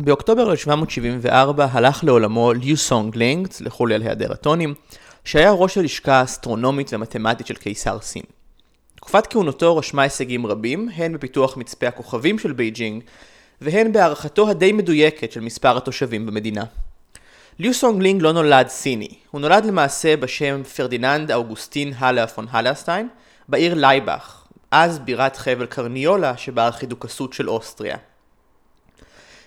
באוקטובר 1774 הלך לעולמו ליו סונג לינג, סלחו לי על היעדר הטונים, שהיה ראש הלשכה האסטרונומית והמתמטית של קיסר סין. תקופת כהונתו רשמה הישגים רבים, הן בפיתוח מצפה הכוכבים של בייג'ינג, והן בהערכתו הדי מדויקת של מספר התושבים במדינה. ליו סונג לינג לא נולד סיני, הוא נולד למעשה בשם פרדיננד אוגוסטין הלר פון הלרשטיין, בעיר לייבך, אז בירת חבל קרניולה שבארכידוקסות של אוסטריה.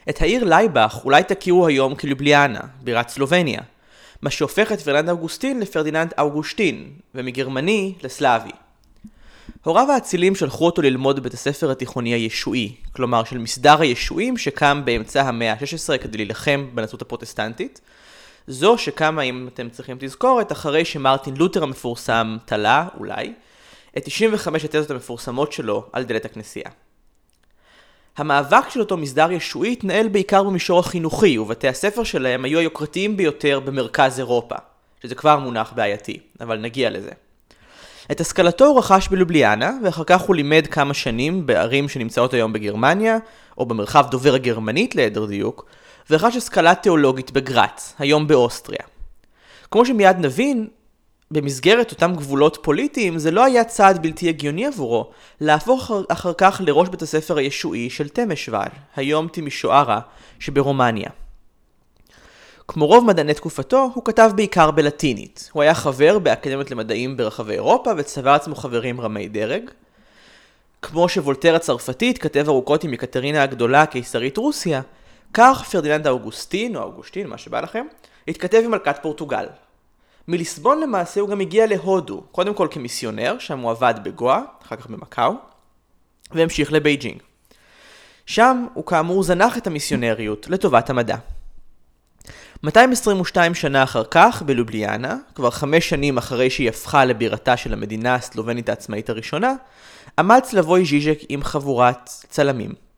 את העיר לייבך אולי תכירו היום כלובליאנה, בירת סלובניה, מה שהופך את פרדיננד אוגוסטין לפרדיננד אוגושטין, ומגרמני לסלאבי. הוריו האצילים שלחו אותו ללמוד בבית הספר התיכוני הישועי, כלומר של מסדר הישועים שקם באמצע המאה ה-16 כדי להילחם בנצרות הפרוטסטנטית. זו שקמה, אם אתם צריכים תזכורת, אחרי שמרטין לותר המפורסם תלה, אולי, את 95 התזות המפורסמות שלו על דלת הכנסייה. המאבק של אותו מסדר ישועי התנהל בעיקר במישור החינוכי, ובתי הספר שלהם היו היוקרתיים ביותר במרכז אירופה, שזה כבר מונח בעייתי, אבל נגיע לזה. את השכלתו הוא רכש בלובליאנה, ואחר כך הוא לימד כמה שנים בערים שנמצאות היום בגרמניה, או במרחב דובר הגרמנית ליתר דיוק, ורכש השכלה תיאולוגית בגראץ, היום באוסטריה. כמו שמיד נבין, במסגרת אותם גבולות פוליטיים זה לא היה צעד בלתי הגיוני עבורו להפוך אחר, אחר כך לראש בית הספר הישועי של תמשואל, היום תימישוארה שברומניה. כמו רוב מדעני תקופתו, הוא כתב בעיקר בלטינית. הוא היה חבר באקדמיות למדעים ברחבי אירופה וצבר עצמו חברים רמי דרג. כמו שוולטר הצרפתי התכתב ארוכות עם יקטרינה הגדולה, קיסרית רוסיה, כך פרדיננד האוגוסטין, או אוגושטין, מה שבא לכם, התכתב עם מלכת פורטוגל. מליסבון למעשה הוא גם הגיע להודו, קודם כל כמיסיונר, שם הוא עבד בגואה, אחר כך במקאו, והמשיך לבייג'ינג. שם הוא כאמור זנח את המיסיונריות לטובת המדע. 222 שנה אחר כך, בלובליאנה, כבר חמש שנים אחרי שהיא הפכה לבירתה של המדינה הסלובנית העצמאית הראשונה, עמד סלבוי ז'יז'ק עם חבורת צלמים.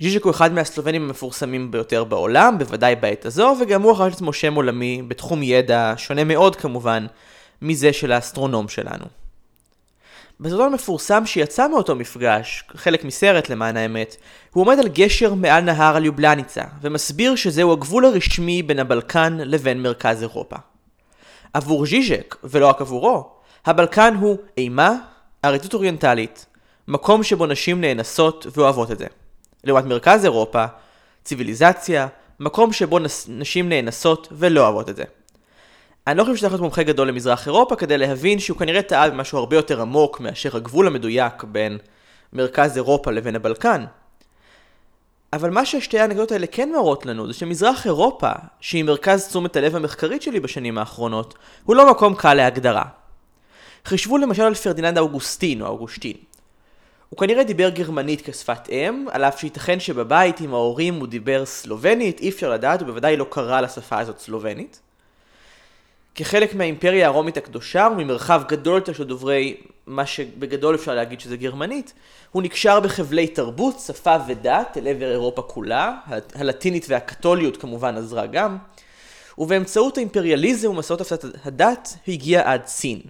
ז'יז'ק הוא אחד מהסלובנים המפורסמים ביותר בעולם, בוודאי בעת הזו, וגם הוא אחר עצמו שם עולמי בתחום ידע שונה מאוד כמובן מזה של האסטרונום שלנו. בסרטון המפורסם שיצא מאותו מפגש, חלק מסרט למען האמת, הוא עומד על גשר מעל נהר הליובלניצה, ומסביר שזהו הגבול הרשמי בין הבלקן לבין מרכז אירופה. עבור ז'יז'ק, ולא רק עבורו, הבלקן הוא אימה, עריצות אוריינטלית, מקום שבו נשים נאנסות ואוהבות את זה. לעומת מרכז אירופה, ציוויליזציה, מקום שבו נשים נאנסות ולא אוהבות את זה. אני לא חושב שצריך להיות מומחה גדול למזרח אירופה כדי להבין שהוא כנראה טעה במשהו הרבה יותר עמוק מאשר הגבול המדויק בין מרכז אירופה לבין הבלקן. אבל מה ששתי האנקדוטות האלה כן מראות לנו זה שמזרח אירופה, שהיא מרכז תשומת הלב המחקרית שלי בשנים האחרונות, הוא לא מקום קל להגדרה. חישבו למשל על פרדיננד אוגוסטין או אוגושטין. הוא כנראה דיבר גרמנית כשפת אם, על אף שייתכן שבבית עם ההורים הוא דיבר סלובנית, אי אפשר לדעת, הוא בוודאי לא קרא לשפה הזאת סלובנית. כחלק מהאימפריה הרומית הקדושה וממרחב גדול יותר של דוברי מה שבגדול אפשר להגיד שזה גרמנית, הוא נקשר בחבלי תרבות, שפה ודת אל עבר אירופה כולה, הלטינית והקתוליות כמובן עזרה גם, ובאמצעות האימפריאליזם ומסעות הפצת הדת הגיע עד סין.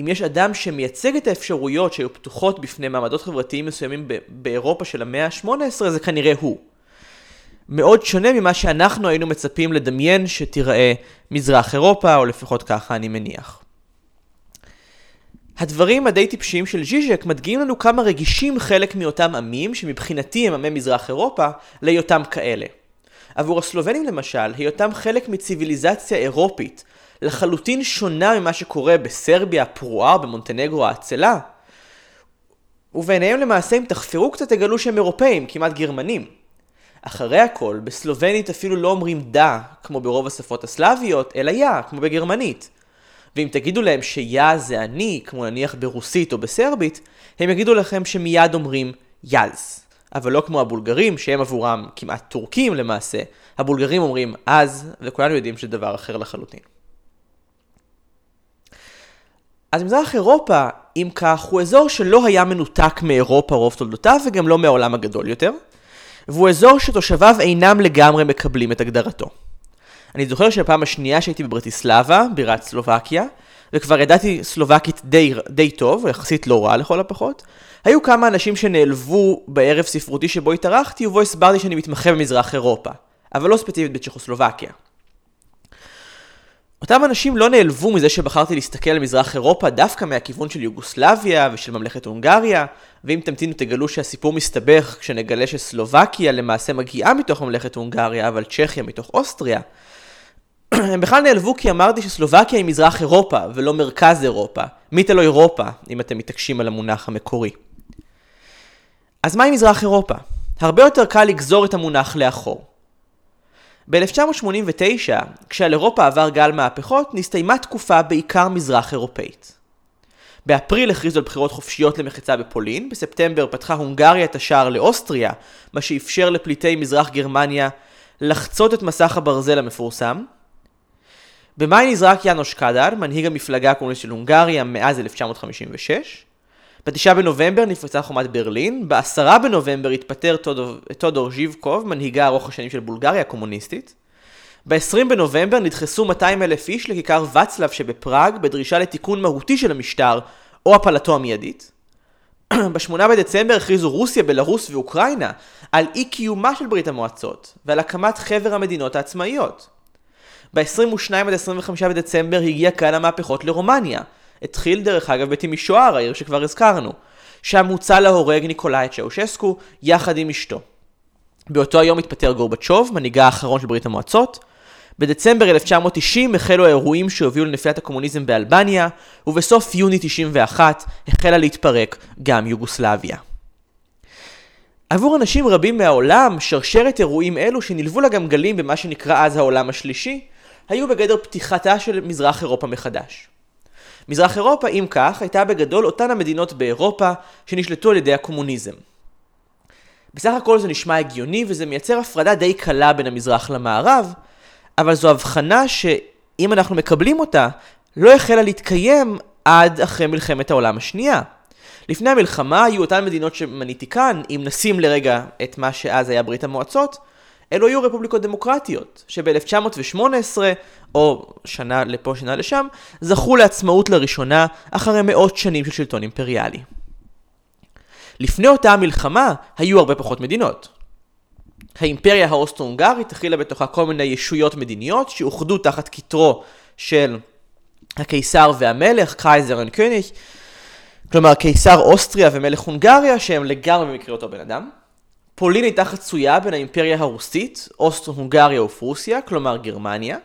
אם יש אדם שמייצג את האפשרויות שהיו פתוחות בפני מעמדות חברתיים מסוימים באירופה של המאה ה-18, זה כנראה הוא. מאוד שונה ממה שאנחנו היינו מצפים לדמיין שתיראה מזרח אירופה, או לפחות ככה אני מניח. הדברים הדי טיפשיים של ז'יז'ק מדגימים לנו כמה רגישים חלק מאותם עמים, שמבחינתי הם עמי מזרח אירופה, להיותם כאלה. עבור הסלובנים למשל, היותם חלק מציוויליזציה אירופית, לחלוטין שונה ממה שקורה בסרביה הפרועה במונטנגרו האצלה. ובעיניהם למעשה אם תחפרו קצת תגלו שהם אירופאים, כמעט גרמנים. אחרי הכל, בסלובנית אפילו לא אומרים דה, כמו ברוב השפות הסלאביות, אלא יא, כמו בגרמנית. ואם תגידו להם שיה זה אני, כמו נניח ברוסית או בסרבית, הם יגידו לכם שמיד אומרים יז. אבל לא כמו הבולגרים, שהם עבורם כמעט טורקים למעשה. הבולגרים אומרים אז, וכולנו יודעים שזה דבר אחר לחלוטין. אז מזרח אירופה, אם כך, הוא אזור שלא היה מנותק מאירופה רוב תולדותיו, וגם לא מהעולם הגדול יותר. והוא אזור שתושביו אינם לגמרי מקבלים את הגדרתו. אני זוכר שהפעם השנייה שהייתי בברטיסלבה, בירת סלובקיה, וכבר ידעתי סלובקית די, די טוב, יחסית לא רע לכל הפחות, היו כמה אנשים שנעלבו בערב ספרותי שבו התארחתי, ובו הסברתי שאני מתמחה במזרח אירופה, אבל לא ספציפית בצ'כוסלובקיה. אותם אנשים לא נעלבו מזה שבחרתי להסתכל על מזרח אירופה דווקא מהכיוון של יוגוסלביה ושל ממלכת הונגריה, ואם תמתינו תגלו שהסיפור מסתבך כשנגלה שסלובקיה למעשה מגיעה מתוך ממלכת הונגריה, אבל צ'כיה מתוך אוסטריה. הם בכלל נעלבו כי אמרתי שסלובקיה היא מזרח אירופה ולא מרכז אירופה, מיטלו אירופה, אם אתם מתעקשים על המונח המקורי. אז מהי מזרח אירופה? הרבה יותר קל לגזור את המונח לאחור. ב-1989, כשעל אירופה עבר גל מהפכות, נסתיימה תקופה בעיקר מזרח אירופאית. באפריל הכריזו על בחירות חופשיות למחצה בפולין, בספטמבר פתחה הונגריה את השער לאוסטריה, מה שאפשר לפליטי מזרח גרמניה לחצות את מסך הברזל המפורסם. במאי נזרק יאנוש קאדר, מנהיג המפלגה הקומוניסטית של הונגריה מאז 1956. בתשעה בנובמבר נפרצה חומת ברלין, בעשרה בנובמבר התפטר טודור ז'יבקוב, מנהיגה ארוך השנים של בולגריה הקומוניסטית. ב-20 בנובמבר נדחסו 200 אלף איש לכיכר וצלב שבפראג בדרישה לתיקון מהותי של המשטר או הפלתו המיידית. ב-8 בדצמבר הכריזו רוסיה, בלרוס ואוקראינה על אי קיומה של ברית המועצות ועל הקמת חבר המדינות העצמאיות. ב-22 עד 25 בדצמבר הגיע כאן המהפכות לרומניה, התחיל דרך אגב בתימישואר, העיר שכבר הזכרנו, שם מוצע להורג ניקולאי צ'אושסקו יחד עם אשתו. באותו היום התפטר גורבצ'וב, מנהיגה האחרון של ברית המועצות. בדצמבר 1990 החלו האירועים שהובילו לנפילת הקומוניזם באלבניה, ובסוף יוני 91 החלה להתפרק גם יוגוסלביה. עבור אנשים רבים מהעולם, שרשרת אירועים אלו שנלוו לגמגלים במה שנקרא אז העולם השלישי, היו בגדר פתיחתה של מזרח אירופה מחדש. מזרח אירופה, אם כך, הייתה בגדול אותן המדינות באירופה שנשלטו על ידי הקומוניזם. בסך הכל זה נשמע הגיוני וזה מייצר הפרדה די קלה בין המזרח למערב, אבל זו הבחנה שאם אנחנו מקבלים אותה, לא החלה להתקיים עד אחרי מלחמת העולם השנייה. לפני המלחמה היו אותן מדינות שמניתי כאן, אם נשים לרגע את מה שאז היה ברית המועצות, אלו היו רפובליקות דמוקרטיות, שב-1918, או שנה לפה שנה לשם, זכו לעצמאות לראשונה אחרי מאות שנים של שלטון אימפריאלי. לפני אותה המלחמה היו הרבה פחות מדינות. האימפריה האוסטרו-הונגרית הכילה בתוכה כל מיני ישויות מדיניות שאוחדו תחת כתרו של הקיסר והמלך, קרייזר אנקוניך, כלומר קיסר אוסטריה ומלך הונגריה שהם לגמרי במקרה אותו בן אדם. פולין הייתה חצויה בין האימפריה הרוסית, אוסטרו-הונגריה ופרוסיה, כלומר גרמניה.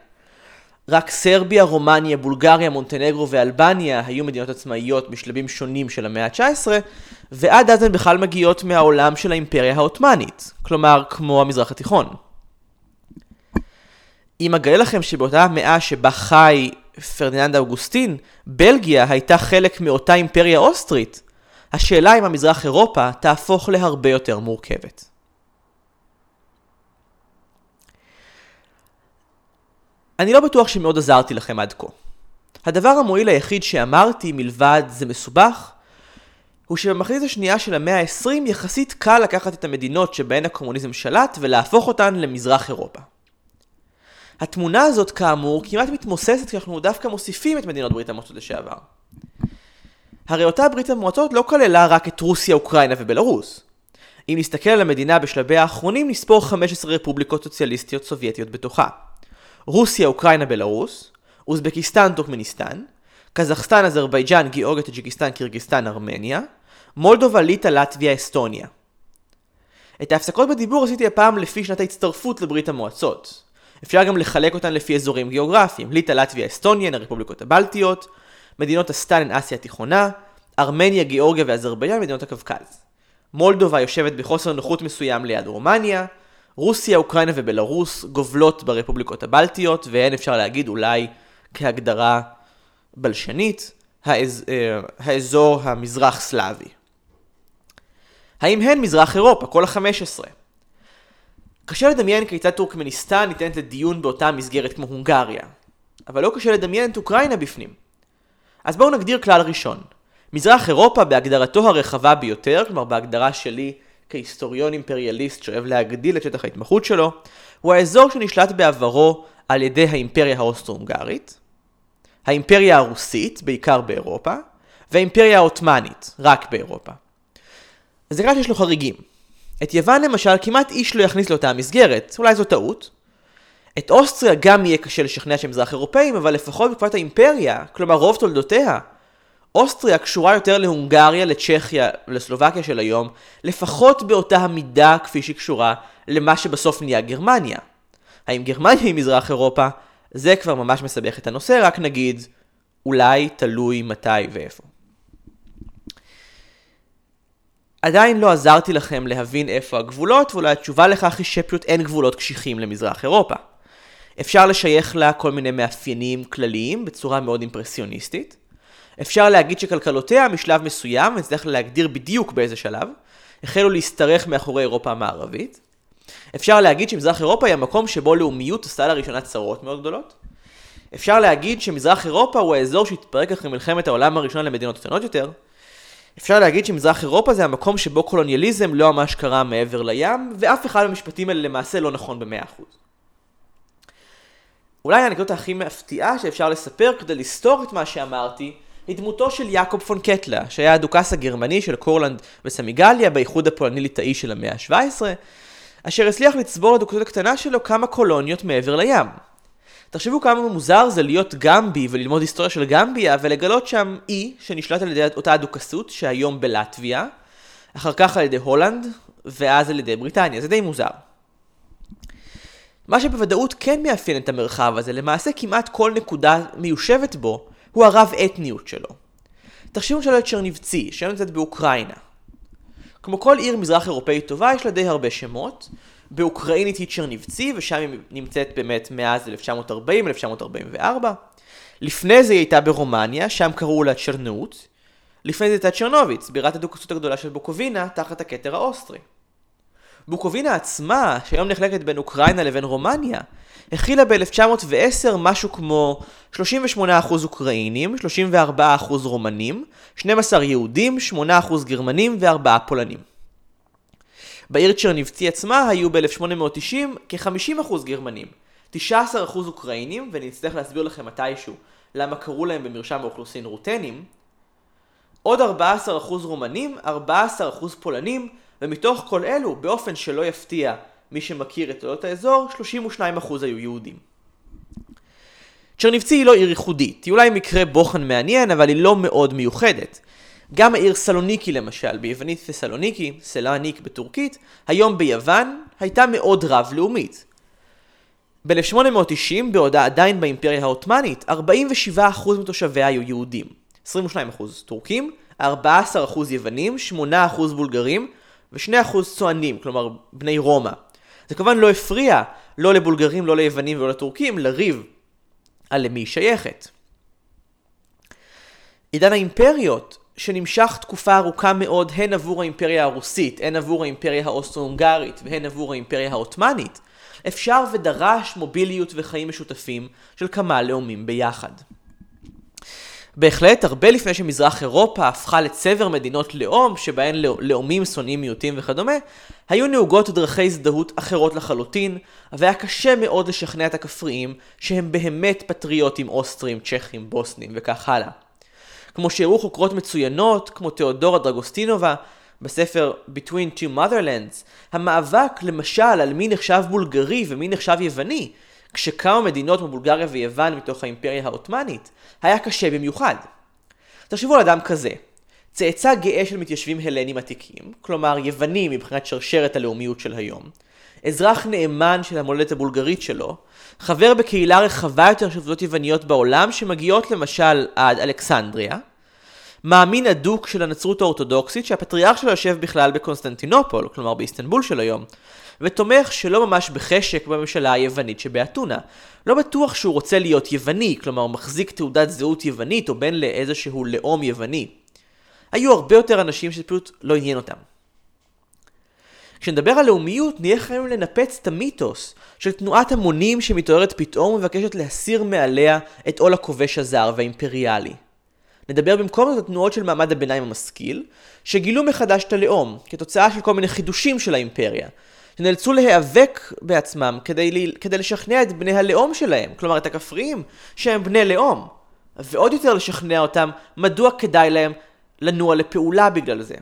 רק סרביה, רומניה, בולגריה, מונטנגרו ואלבניה היו מדינות עצמאיות בשלבים שונים של המאה ה-19, ועד אז הן בכלל מגיעות מהעולם של האימפריה העות'מאנית, כלומר כמו המזרח התיכון. אם אגלה לכם שבאותה המאה שבה חי פרדיננד אוגוסטין, בלגיה הייתה חלק מאותה אימפריה אוסטרית, השאלה אם המזרח אירופה תהפוך להרבה יותר מורכבת. אני לא בטוח שמאוד עזרתי לכם עד כה. הדבר המועיל היחיד שאמרתי מלבד זה מסובך, הוא שבמחצית השנייה של המאה ה-20 יחסית קל לקחת את המדינות שבהן הקומוניזם שלט ולהפוך אותן למזרח אירופה. התמונה הזאת כאמור כמעט מתמוססת כי אנחנו דווקא מוסיפים את מדינות ברית המועצות לשעבר. הרי אותה ברית המועצות לא כללה רק את רוסיה, אוקראינה ובלארוס. אם נסתכל על המדינה בשלבי האחרונים, נספור 15 רפובליקות סוציאליסטיות סובייטיות בתוכה. רוסיה, אוקראינה, בלארוס, אוזבקיסטן, טורקמניסטן, קזחסטן, אזרבייג'אן, גיאורגיה, טג'יקיסטן, קירגיסטן, ארמניה, מולדובה, ליטא, לטביה, אסטוניה. את ההפסקות בדיבור עשיתי הפעם לפי שנת ההצטרפות לברית המועצות. אפשר גם לחלק אותן לפי אזורים גיאוגרפיים, ליטא, לטביה, אסטוניה, הרפובליקות הבלטיות, מדינות הסטן אסיה התיכונה, ארמניה, גיאורגיה ואזרבייג'אן מדינות הקווקז. מולדובה יושבת בחוסר נוחות מסוים ליד רומניה, רוסיה, אוקראינה ובלארוס גובלות ברפובליקות הבלטיות, והן אפשר להגיד אולי כהגדרה בלשנית, האז... אה, האזור המזרח סלאבי. האם הן מזרח אירופה, כל החמש עשרה? קשה לדמיין כיצד טורקמניסטן ניתנת לדיון באותה מסגרת כמו הונגריה, אבל לא קשה לדמיין את אוקראינה בפנים. אז בואו נגדיר כלל ראשון. מזרח אירופה בהגדרתו הרחבה ביותר, כלומר בהגדרה שלי כהיסטוריון אימפריאליסט שאוהב להגדיל את שטח ההתמחות שלו, הוא האזור שנשלט בעברו על ידי האימפריה האוסטרו-הונגרית. האימפריה הרוסית, בעיקר באירופה, והאימפריה העות'מאנית, רק באירופה. זה קרה שיש לו חריגים. את יוון למשל כמעט איש לא יכניס לאותה המסגרת, אולי זו טעות. את אוסטריה גם יהיה קשה לשכנע שהם מזרח אירופאים, אבל לפחות בתקופת האימפריה, כלומר רוב תולדותיה, אוסטריה קשורה יותר להונגריה, לצ'כיה ולסלובקיה של היום, לפחות באותה המידה כפי שהיא קשורה למה שבסוף נהיה גרמניה. האם גרמניה היא מזרח אירופה? זה כבר ממש מסבך את הנושא, רק נגיד, אולי תלוי מתי ואיפה. עדיין לא עזרתי לכם להבין איפה הגבולות, ואולי התשובה לכך היא שפשוט אין גבולות קשיחים למזרח אירופה. אפשר לשייך לה כל מיני מאפיינים כלליים בצורה מאוד אימפרסיוניסטית. אפשר להגיד שכלכלותיה משלב מסוים, ונצטרך להגדיר בדיוק באיזה שלב, החלו להשתרך מאחורי אירופה המערבית. אפשר להגיד שמזרח אירופה היא המקום שבו לאומיות עשה לראשונה צרות מאוד גדולות. אפשר להגיד שמזרח אירופה הוא האזור שהתפרק אחרי מלחמת העולם הראשונה למדינות קטנות יותר. אפשר להגיד שמזרח אירופה זה המקום שבו קולוניאליזם לא ממש קרה מעבר לים, ואף אחד מהמשפטים האלה למעשה לא נכון ב-100%. אולי האנקדוטה הכי מפתיעה שאפשר לספר כדי לסתור את מה שאמרתי, היא דמותו של יעקב פון קטלה, שהיה הדוכס הגרמני של קורלנד וסמיגליה באיחוד הפולני-ליטאי של המאה ה-17, אשר הצליח לצבור לדוכסות הקטנה שלו כמה קולוניות מעבר לים. תחשבו כמה מוזר זה להיות גמבי וללמוד היסטוריה של גמביה ולגלות שם אי שנשלט על ידי אותה הדוכסות שהיום בלטביה, אחר כך על ידי הולנד ואז על ידי בריטניה, זה די מוזר. מה שבוודאות כן מאפיין את המרחב הזה, למעשה כמעט כל נקודה מיושבת בו, הוא הרב אתניות שלו. תחשבו למשל את צ'רניבצי, שהיום נמצאת באוקראינה. כמו כל עיר מזרח אירופאית טובה, יש לה די הרבה שמות. באוקראינית היא צ'רניבצי, ושם היא נמצאת באמת מאז 1940-1944. לפני זה היא הייתה ברומניה, שם קראו לה צ'רנאוץ. לפני זה הייתה צ'רנוביץ, בירת הדוכסות הגדולה של בוקובינה, תחת הכתר האוסטרי. בוקובינה עצמה, שהיום נחלקת בין אוקראינה לבין רומניה, הכילה ב-1910 משהו כמו 38% אוקראינים, 34% רומנים, 12 יהודים, 8% גרמנים ו-4 פולנים. בעיר צ'רניבצי עצמה היו ב-1890 כ-50% גרמנים, 19% אוקראינים, ואני אצטרך להסביר לכם מתישהו למה קראו להם במרשם האוכלוסין רוטנים, עוד 14% רומנים, 14% פולנים, ומתוך כל אלו, באופן שלא יפתיע מי שמכיר את תולדות האזור, 32% היו יהודים. צ'רניבצי היא לא עיר ייחודית, היא אולי מקרה בוחן מעניין, אבל היא לא מאוד מיוחדת. גם העיר סלוניקי למשל, ביוונית פסלוניקי, סלאניק בטורקית, היום ביוון, הייתה מאוד רב-לאומית. ב-1890, בעודה עדיין באימפריה העות'מאנית, 47% מתושביה היו יהודים. 22% טורקים, 14% יוונים, 8% בולגרים ו-2% צוענים, כלומר בני רומא. זה כמובן לא הפריע, לא לבולגרים, לא ליוונים ולא לטורקים, לריב על למי היא שייכת. עידן האימפריות, שנמשך תקופה ארוכה מאוד הן עבור האימפריה הרוסית, הן עבור האימפריה האוסטרו-הונגרית והן עבור האימפריה העות'מאנית, אפשר ודרש מוביליות וחיים משותפים של כמה לאומים ביחד. בהחלט, הרבה לפני שמזרח אירופה הפכה לצבר מדינות לאום, שבהן לאומים שונאים מיעוטים וכדומה, היו נהוגות דרכי הזדהות אחרות לחלוטין, והיה קשה מאוד לשכנע את הכפריים שהם באמת פטריוטים אוסטרים, צ'כים, בוסנים וכך הלאה. כמו שהראו חוקרות מצוינות, כמו תיאודורה דרגוסטינובה, בספר Between Two Motherlands, המאבק למשל על מי נחשב בולגרי ומי נחשב יווני, כשכמה מדינות כמו בולגריה ויוון מתוך האימפריה העות'מאנית, היה קשה במיוחד. תחשבו על אדם כזה, צאצא גאה של מתיישבים הלנים עתיקים, כלומר יווני מבחינת שרשרת הלאומיות של היום, אזרח נאמן של המולדת הבולגרית שלו, חבר בקהילה רחבה יותר של קבוצות יווניות בעולם שמגיעות למשל עד אלכסנדריה, מאמין אדוק של הנצרות האורתודוקסית שהפטריארך שלו יושב בכלל בקונסטנטינופול, כלומר באיסטנבול של היום, ותומך שלא ממש בחשק בממשלה היוונית שבאתונה. לא בטוח שהוא רוצה להיות יווני, כלומר מחזיק תעודת זהות יוונית או בן לאיזשהו לאום יווני. היו הרבה יותר אנשים שפשוט לא עניין אותם. כשנדבר על לאומיות, נהיה חייבים לנפץ את המיתוס של תנועת המונים שמתעוררת פתאום ומבקשת להסיר מעליה את עול הכובש הזר והאימפריאלי. נדבר במקום זאת על תנועות של מעמד הביניים המשכיל, שגילו מחדש את הלאום, כתוצאה של כל מיני חידושים של האימפריה, שנאלצו להיאבק בעצמם כדי, כדי לשכנע את בני הלאום שלהם, כלומר את הכפריים, שהם בני לאום. ועוד יותר לשכנע אותם מדוע כדאי להם לנוע לפעולה בגלל זה.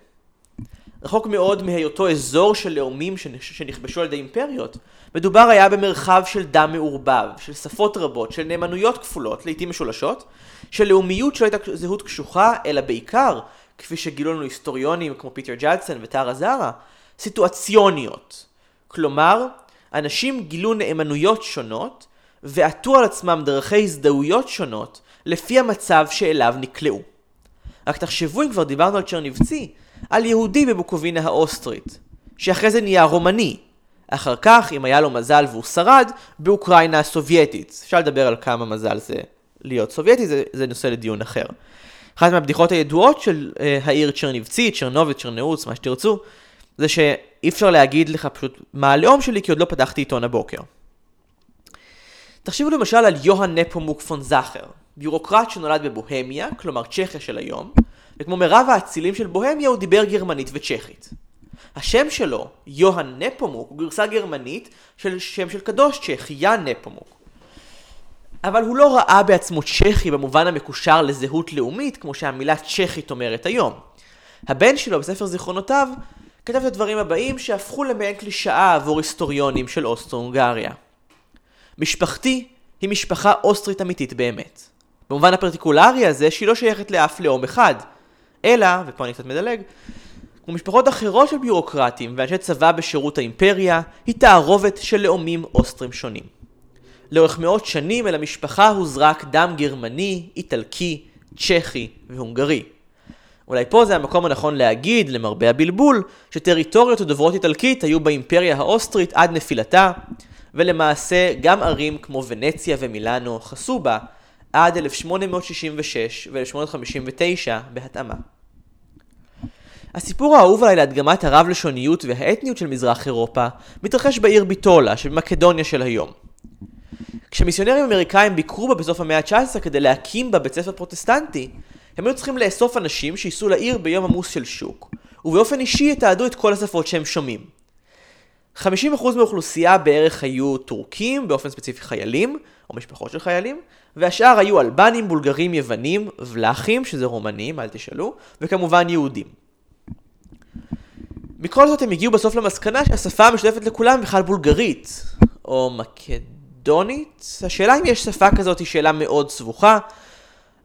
רחוק מאוד מהיותו אזור של לאומים שנכבשו על ידי אימפריות, מדובר היה במרחב של דם מעורבב, של שפות רבות, של נאמנויות כפולות, לעיתים משולשות, של לאומיות שלא הייתה זהות קשוחה, אלא בעיקר, כפי שגילו לנו היסטוריונים כמו פיטר ג'אדסון וטרה זרה, סיטואציוניות. כלומר, אנשים גילו נאמנויות שונות, ועטו על עצמם דרכי הזדהויות שונות, לפי המצב שאליו נקלעו. רק תחשבו אם כבר דיברנו על צ'רניבצי, על יהודי בבוקובינה האוסטרית, שאחרי זה נהיה רומני. אחר כך, אם היה לו מזל והוא שרד, באוקראינה הסובייטית. אפשר לדבר על כמה מזל זה להיות סובייטי, זה, זה נושא לדיון אחר. אחת מהבדיחות הידועות של uh, העיר צ'רניבצי, צ'רנוביץ, צ'רנאוץ, מה שתרצו, זה שאי אפשר להגיד לך פשוט מה הלאום שלי, כי עוד לא פתחתי עיתון הבוקר. תחשבו למשל על יוהאן נפומוק פון זאכר, ביורוקרט שנולד בבוהמיה, כלומר צ'כיה של היום, וכמו מרב האצילים של בוהמיה הוא דיבר גרמנית וצ'כית. השם שלו, יוהאן נפומוק, הוא גרסה גרמנית של שם של קדוש צ'כי, יאן נפומוק. אבל הוא לא ראה בעצמו צ'כי במובן המקושר לזהות לאומית, כמו שהמילה צ'כית אומרת היום. הבן שלו בספר זיכרונותיו כתב את הדברים הבאים שהפכו למעין קלישאה עבור היסטוריונים של אוסטרו-הונגריה. משפחתי היא משפחה אוסטרית אמיתית באמת. במובן הפרטיקולרי הזה שהיא לא שייכת לאף לאום אחד, אלא, ופה אני קצת מדלג, כמו משפחות אחרות של ביורוקרטים ואנשי צבא בשירות האימפריה, היא תערובת של לאומים אוסטרים שונים. לאורך מאות שנים אל המשפחה הוזרק דם גרמני, איטלקי, צ'כי והונגרי. אולי פה זה המקום הנכון להגיד, למרבה הבלבול, שטריטוריות הדוברות איטלקית היו באימפריה האוסטרית עד נפילתה, ולמעשה גם ערים כמו ונציה ומילאנו חסו בה עד 1866 ו-1859 בהתאמה. הסיפור האהוב עליי להדגמת הרב-לשוניות והאתניות של מזרח אירופה מתרחש בעיר ביטולה שבמקדוניה של היום. כשמיסיונרים אמריקאים ביקרו בה בסוף המאה ה-19 כדי להקים בה בית ספר פרוטסטנטי, הם היו צריכים לאסוף אנשים שייסעו לעיר ביום עמוס של שוק, ובאופן אישי יתעדו את כל השפות שהם שומעים. 50% מהאוכלוסייה בערך היו טורקים, באופן ספציפי חיילים, או משפחות של חיילים, והשאר היו אלבנים, בולגרים, יוונים, ולאחים, שזה רומנים, אל תשאלו, וכמובן יהודים. מכל זאת הם הגיעו בסוף למסקנה שהשפה המשותפת לכולם בכלל בולגרית, או מקדונית. השאלה אם יש שפה כזאת היא שאלה מאוד סבוכה.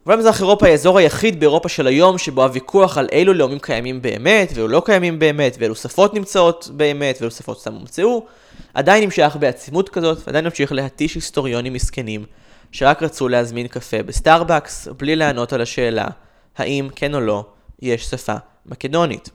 אבל מזרח אירופה היא האזור היחיד באירופה של היום שבו הוויכוח על אילו לאומים קיימים באמת ואילו לא קיימים באמת ואילו שפות נמצאות באמת ואילו שפות סתם הומצאו עדיין נמשך בעצימות כזאת ועדיין נמשיך להתיש היסטוריונים מסכנים שרק רצו להזמין קפה בסטארבקס בלי לענות על השאלה האם כן או לא יש שפה מקדונית.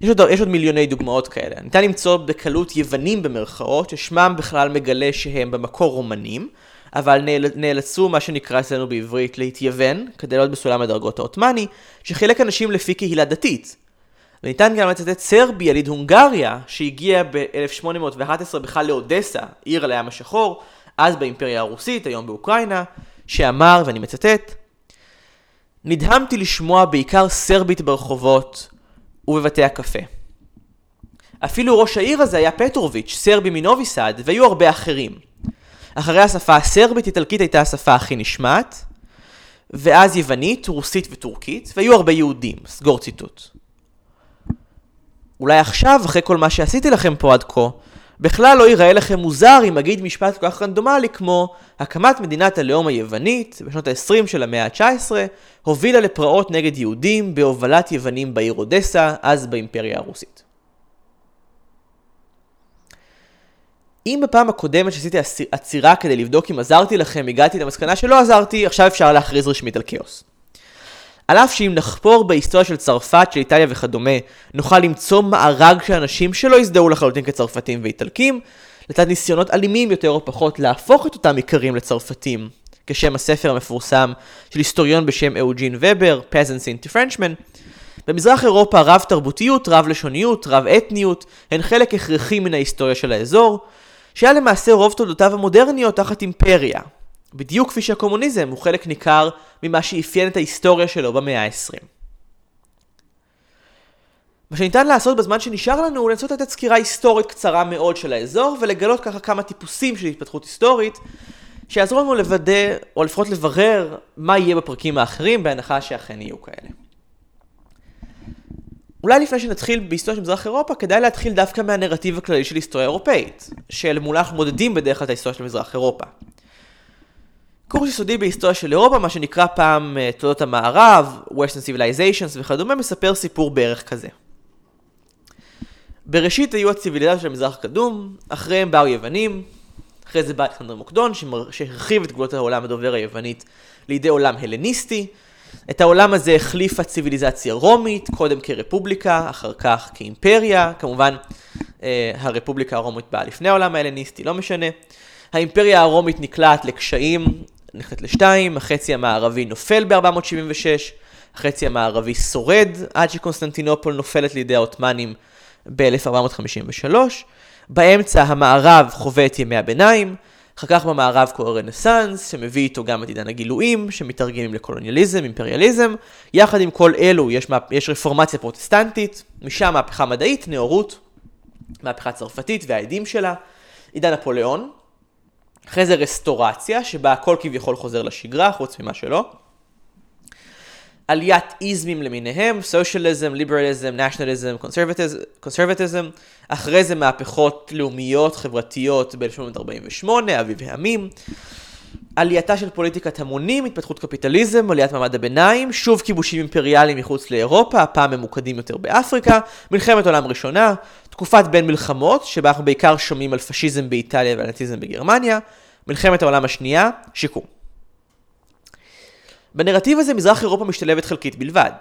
יש עוד, יש עוד מיליוני דוגמאות כאלה. ניתן למצוא בקלות יוונים במרכאות, ששמם בכלל מגלה שהם במקור רומנים, אבל נאל, נאלצו מה שנקרא אצלנו בעברית להתייוון, כדי להיות בסולם הדרגות העות'מאני, שחילק אנשים לפי קהילה דתית. וניתן גם לצטט סרבי, יליד הונגריה, שהגיע ב-1811 בכלל לאודסה, עיר על הים השחור, אז באימפריה הרוסית, היום באוקראינה, שאמר, ואני מצטט, נדהמתי לשמוע בעיקר סרבית ברחובות, ובבתי הקפה. אפילו ראש העיר הזה היה פטרוביץ', סרבי מנוביסד, והיו הרבה אחרים. אחרי השפה הסרבית-איטלקית הייתה השפה הכי נשמעת, ואז יוונית, רוסית וטורקית, והיו הרבה יהודים, סגור ציטוט. אולי עכשיו, אחרי כל מה שעשיתי לכם פה עד כה, בכלל לא ייראה לכם מוזר אם אגיד משפט כל כך רנדומלי כמו הקמת מדינת הלאום היוונית בשנות ה-20 של המאה ה-19 הובילה לפרעות נגד יהודים בהובלת יוונים בעיר אודסה, אז באימפריה הרוסית. אם בפעם הקודמת שעשיתי עצירה כדי לבדוק אם עזרתי לכם, הגעתי למסקנה שלא עזרתי, עכשיו אפשר להכריז רשמית על כאוס. על אף שאם נחפור בהיסטוריה של צרפת, של איטליה וכדומה, נוכל למצוא מארג של אנשים שלא הזדהו לחלוטין כצרפתים ואיטלקים, לצד ניסיונות אלימים יותר או פחות להפוך את אותם איכרים לצרפתים, כשם הספר המפורסם של היסטוריון בשם אהוג'ין ובר, Peasants into Frenchmen. במזרח אירופה רב תרבותיות, רב לשוניות, רב אתניות, הן חלק הכרחי מן ההיסטוריה של האזור, שהיה למעשה רוב תולדותיו המודרניות תחת אימפריה, בדיוק כפי שהקומוניזם הוא חלק ניכר ממה שאפיין את ההיסטוריה שלו במאה ה-20. מה שניתן לעשות בזמן שנשאר לנו הוא לנסות לתת סקירה היסטורית קצרה מאוד של האזור ולגלות ככה כמה טיפוסים של התפתחות היסטורית שיעזרו לנו לוודא, או לפחות לברר, מה יהיה בפרקים האחרים, בהנחה שאכן יהיו כאלה. אולי לפני שנתחיל בהיסטוריה של מזרח אירופה, כדאי להתחיל דווקא מהנרטיב הכללי של היסטוריה אירופאית, של מולה אנחנו מודדים בדרך כלל את ההיסטוריה של מזרח אירופה. קורס יסודי בהיסטוריה של אירופה, מה שנקרא פעם אה, תולדות המערב, Western Civilizations וכדומה, מספר סיפור בערך כזה. בראשית היו הציוויליזציות של המזרח הקדום, אחריהם באו יוונים, אחרי זה בא אלכסנדר מוקדון, שהרחיב את גבולות העולם הדובר היוונית לידי עולם הלניסטי. את העולם הזה החליפה ציוויליזציה רומית, קודם כרפובליקה, אחר כך כאימפריה, כמובן אה, הרפובליקה הרומית באה לפני העולם ההלניסטי, לא משנה. האימפריה הרומית נקלעת לקשיים, נחצית לשתיים, החצי המערבי נופל ב-476, החצי המערבי שורד עד שקונסטנטינופול נופלת לידי העות'מאנים ב-1453. באמצע המערב חווה את ימי הביניים, אחר כך במערב קורה רנסאנס, שמביא איתו גם את עידן הגילויים, שמתארגנים לקולוניאליזם, אימפריאליזם. יחד עם כל אלו יש, יש רפורמציה פרוטסטנטית, משם מהפכה מדעית, נאורות, מהפכה צרפתית והעדים שלה, עידן נפוליאון. אחרי זה רסטורציה, שבה הכל כביכול חוזר לשגרה, חוץ ממה שלא. עליית איזמים למיניהם, סושיאליזם, ליברליזם, נשיונליזם, קונסרבטיזם, אחרי זה מהפכות לאומיות, חברתיות ב-1848, אביב העמים, עלייתה של פוליטיקת המונים, התפתחות קפיטליזם, עליית מעמד הביניים, שוב כיבושים אימפריאליים מחוץ לאירופה, הפעם ממוקדים יותר באפריקה, מלחמת עולם ראשונה, תקופת בין מלחמות, שבה אנחנו בעיקר שומעים על פשיזם באיטליה והנאציזם בגרמניה, מלחמת העולם השנייה, שיקום. בנרטיב הזה מזרח אירופה משתלבת חלקית בלבד.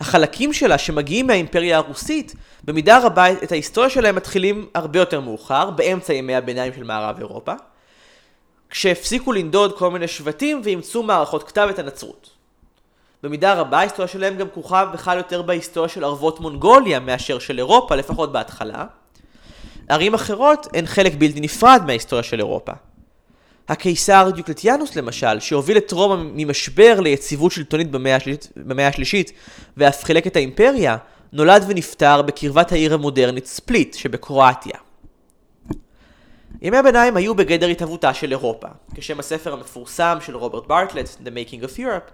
החלקים שלה שמגיעים מהאימפריה הרוסית, במידה רבה את ההיסטוריה שלהם מתחילים הרבה יותר מאוחר, באמצע ימי הביניים של מערב אירופה, כשהפסיקו לנדוד כל מיני שבטים ואימצו מערכות כתב את הנצרות. במידה רבה ההיסטוריה שלהם גם כרוכה בכלל יותר בהיסטוריה של ערבות מונגוליה מאשר של אירופה, לפחות בהתחלה. ערים אחרות הן חלק בלתי נפרד מההיסטוריה של אירופה. הקיסר דיוקלטיאנוס למשל, שהוביל את רומא ממשבר ליציבות שלטונית במאה השלישית, במאה השלישית ואף חילק את האימפריה, נולד ונפטר בקרבת העיר המודרנית ספליט שבקרואטיה. ימי הביניים היו בגדר התהוותה של אירופה, כשם הספר המפורסם של רוברט ברטלט, The Making of Europe,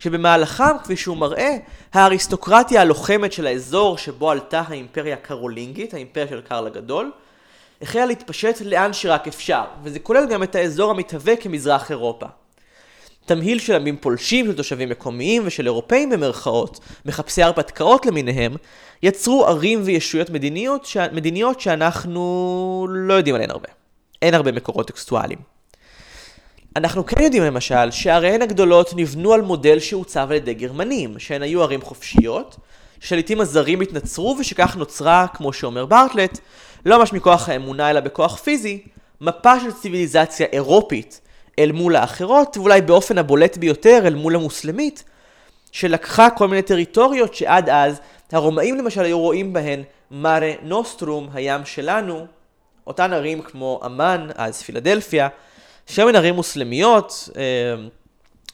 שבמהלכם, כפי שהוא מראה, האריסטוקרטיה הלוחמת של האזור שבו עלתה האימפריה הקרולינגית, האימפריה של קרל הגדול, החלה להתפשט לאן שרק אפשר, וזה כולל גם את האזור המתהווה כמזרח אירופה. תמהיל של עמים פולשים של תושבים מקומיים ושל אירופאים במרכאות, מחפשי הרפתקאות למיניהם, יצרו ערים וישויות מדיניות, ש... מדיניות שאנחנו לא יודעים עליהן הרבה. אין הרבה מקורות טקסטואליים. אנחנו כן יודעים למשל שעריהן הגדולות נבנו על מודל שעוצב על ידי גרמנים, שהן היו ערים חופשיות, שלעיתים הזרים התנצרו ושכך נוצרה, כמו שאומר ברטלט, לא ממש מכוח האמונה אלא בכוח פיזי, מפה של ציוויליזציה אירופית אל מול האחרות, ואולי באופן הבולט ביותר אל מול המוסלמית, שלקחה כל מיני טריטוריות שעד אז הרומאים למשל היו רואים בהן מראה נוסטרום, הים שלנו, אותן ערים כמו אמן, אז פילדלפיה, שהיו הן ערים מוסלמיות, אה,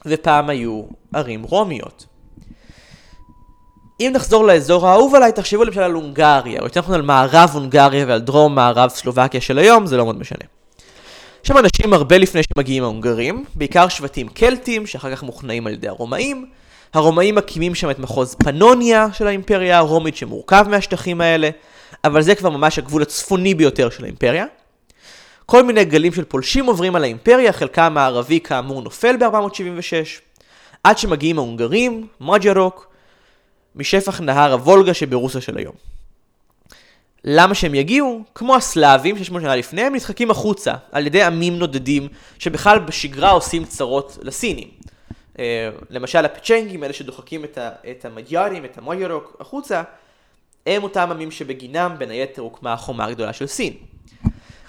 ופעם היו ערים רומיות. אם נחזור לאזור האהוב עליי, תחשבו למשל על הונגריה, או יותר נכון על מערב הונגריה ועל דרום מערב סלובקיה של היום, זה לא מאוד משנה. יש שם אנשים הרבה לפני שמגיעים ההונגרים, בעיקר שבטים קלטים, שאחר כך מוכנעים על ידי הרומאים. הרומאים מקימים שם את מחוז פנוניה של האימפריה הרומית, שמורכב מהשטחים האלה, אבל זה כבר ממש הגבול הצפוני ביותר של האימפריה. כל מיני גלים של פולשים עוברים על האימפריה, חלקה המערבי כאמור נופל ב-476, עד שמגיעים ההונגרים, magyarok, משפך נהר הוולגה שברוסיה של היום. למה שהם יגיעו? כמו הסלאבים ש-800 שנה לפני, הם נדחקים החוצה על ידי עמים נודדים שבכלל בשגרה עושים צרות לסינים. אה, למשל הפצ'נגים, אלה שדוחקים את, ה- את המג'ארים, את המוירוק החוצה, הם אותם עמים שבגינם בין היתר הוקמה החומה הגדולה של סין.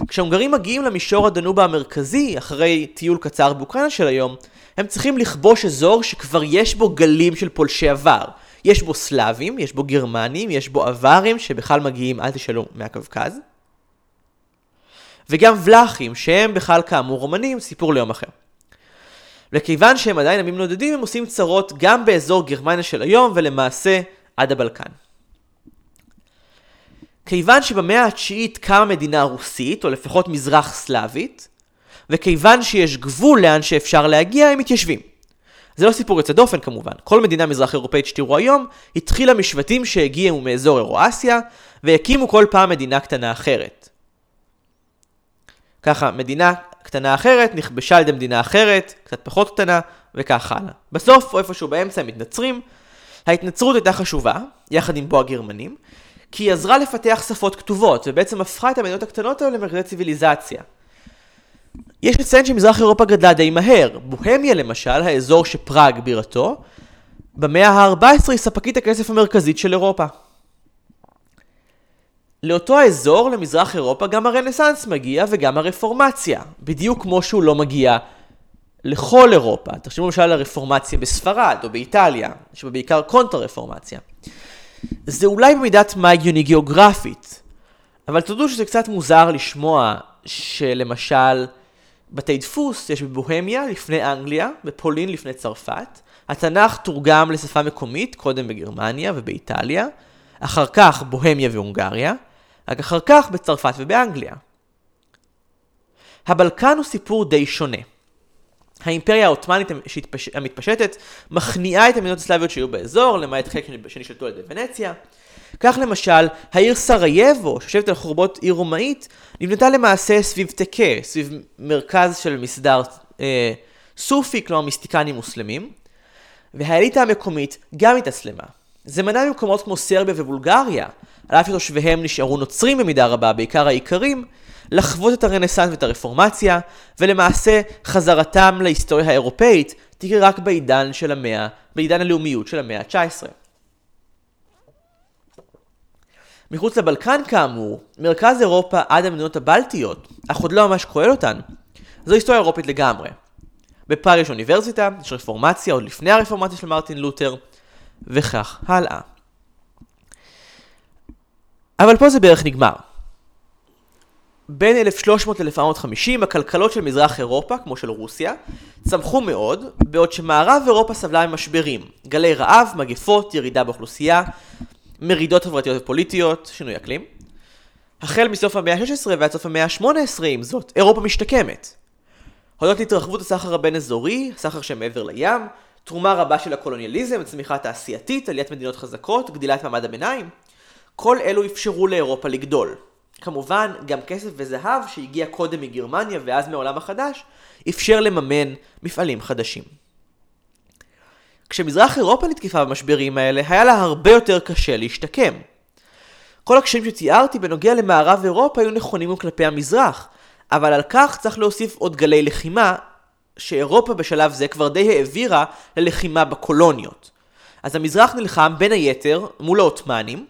כשהונגרים מגיעים למישור הדנובה המרכזי, אחרי טיול קצר באוקראינה של היום, הם צריכים לכבוש אזור שכבר יש בו גלים של פולשי עבר. יש בו סלאבים, יש בו גרמנים, יש בו אברים שבכלל מגיעים, אל תשאלו, מהקווקז. וגם ולאחים, שהם בכלל כאמור רומנים, סיפור ליום אחר. וכיוון שהם עדיין עמים נודדים, הם עושים צרות גם באזור גרמניה של היום, ולמעשה עד הבלקן. כיוון שבמאה התשיעית קמה מדינה רוסית, או לפחות מזרח סלאבית, וכיוון שיש גבול לאן שאפשר להגיע, הם מתיישבים. זה לא סיפור יוצא דופן כמובן. כל מדינה מזרח אירופאית שתראו היום, התחילה משבטים שהגיעו מאזור אירואסיה, והקימו כל פעם מדינה קטנה אחרת. ככה, מדינה קטנה אחרת נכבשה על ידי מדינה אחרת, קצת פחות קטנה, וכך הלאה. בסוף, או איפשהו באמצע, הם מתנצרים. ההתנצרות הייתה חשובה, יחד עם בוא הגרמנים, כי היא עזרה לפתח שפות כתובות, ובעצם הפכה את המדינות הקטנות האלה למרכזי ציוויליזציה. יש לציין שמזרח אירופה גדלה די מהר. בוהמיה למשל, האזור שפראג בירתו, במאה ה-14 היא ספקית הכסף המרכזית של אירופה. לאותו האזור, למזרח אירופה, גם הרנסאנס מגיע וגם הרפורמציה. בדיוק כמו שהוא לא מגיע לכל אירופה. תחשבו למשל על הרפורמציה בספרד או באיטליה, יש בה בעיקר קונטרה רפורמציה. זה אולי במידת מה הגיוני גיאוגרפית, אבל תודו שזה קצת מוזר לשמוע שלמשל בתי דפוס יש בבוהמיה לפני אנגליה, בפולין לפני צרפת, התנ"ך תורגם לשפה מקומית, קודם בגרמניה ובאיטליה, אחר כך בוהמיה והונגריה, רק אחר כך בצרפת ובאנגליה. הבלקן הוא סיפור די שונה. האימפריה העות'מאנית המתפשטת מכניעה את המדינות הסלאביות שהיו באזור, למעט חלק שנשלטו על ידי ונציה. כך למשל, העיר סרייבו, שיושבת על חורבות עיר רומאית, נבנתה למעשה סביב תקה, סביב מרכז של מסדר אה, סופי, כלומר מיסטיקנים מוסלמים, והאליטה המקומית גם התאסלמה. זה מנע ממקומות כמו סרביה ובולגריה, על אף שתושביהם נשארו נוצרים במידה רבה, בעיקר האיכרים, לחוות את הרנסאנס ואת הרפורמציה, ולמעשה חזרתם להיסטוריה האירופאית תקרה רק בעידן של המאה, בעידן הלאומיות של המאה ה-19. מחוץ לבלקן כאמור, מרכז אירופה עד המדינות הבלטיות, אך עוד לא ממש כולל אותן, זו היסטוריה אירופית לגמרי. בפראג יש אוניברסיטה, יש רפורמציה עוד לפני הרפורמציה של מרטין לותר, וכך הלאה. אבל פה זה בערך נגמר. בין 1300 ל-1450 הכלכלות של מזרח אירופה, כמו של רוסיה, צמחו מאוד, בעוד שמערב אירופה סבלה ממשברים, גלי רעב, מגפות, ירידה באוכלוסייה, מרידות חברתיות ופוליטיות, שינוי אקלים. החל מסוף המאה ה-16 ועד סוף המאה ה-18 עם זאת, אירופה משתקמת. הודות להתרחבות הסחר הבין-אזורי, סחר שמעבר לים, תרומה רבה של הקולוניאליזם, צמיחה תעשייתית, עליית מדינות חזקות, גדילת מעמד הביניים, כל אלו אפשרו לאירופה לגדול. כמובן, גם כסף וזהב שהגיע קודם מגרמניה ואז מהעולם החדש, אפשר לממן מפעלים חדשים. כשמזרח אירופה נתקפה במשברים האלה, היה לה הרבה יותר קשה להשתקם. כל הקשיים שתיארתי בנוגע למערב אירופה היו נכונים גם כלפי המזרח, אבל על כך צריך להוסיף עוד גלי לחימה, שאירופה בשלב זה כבר די העבירה ללחימה בקולוניות. אז המזרח נלחם בין היתר מול העות'מאנים,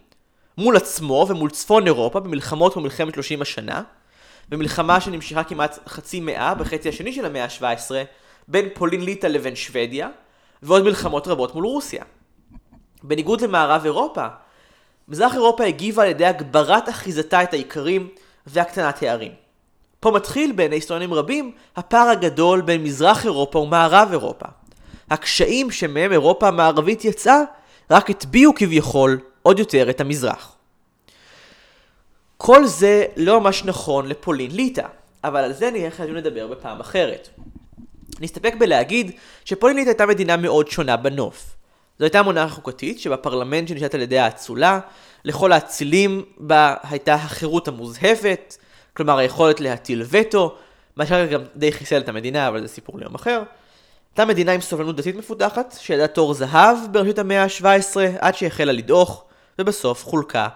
מול עצמו ומול צפון אירופה במלחמות כמו מלחמת 30 השנה, במלחמה שנמשכה כמעט חצי מאה בחצי השני של המאה ה-17, בין פולין ליטא לבין שוודיה, ועוד מלחמות רבות מול רוסיה. בניגוד למערב אירופה, מזרח אירופה הגיבה על ידי הגברת אחיזתה את האיכרים והקטנת הערים. פה מתחיל בעיני היסטוריונים רבים הפער הגדול בין מזרח אירופה ומערב אירופה. הקשיים שמהם אירופה המערבית יצאה רק הטביעו כביכול עוד יותר את המזרח. כל זה לא ממש נכון לפולין ליטא, אבל על זה נהיה חייבים לדבר בפעם אחרת. נסתפק בלהגיד שפולין ליטא הייתה מדינה מאוד שונה בנוף. זו הייתה מונרכיה חוקתית שבפרלמנט שנשאלת על ידי האצולה, לכל האצילים בה הייתה החירות המוזהפת, כלומר היכולת להטיל וטו, מה שאחר גם די חיסל את המדינה, אבל זה סיפור ליום אחר. הייתה מדינה עם סובלנות דתית מפותחת, שידעה תור זהב בראשית המאה ה-17 עד שהחלה לדעוך, ובסוף חולקה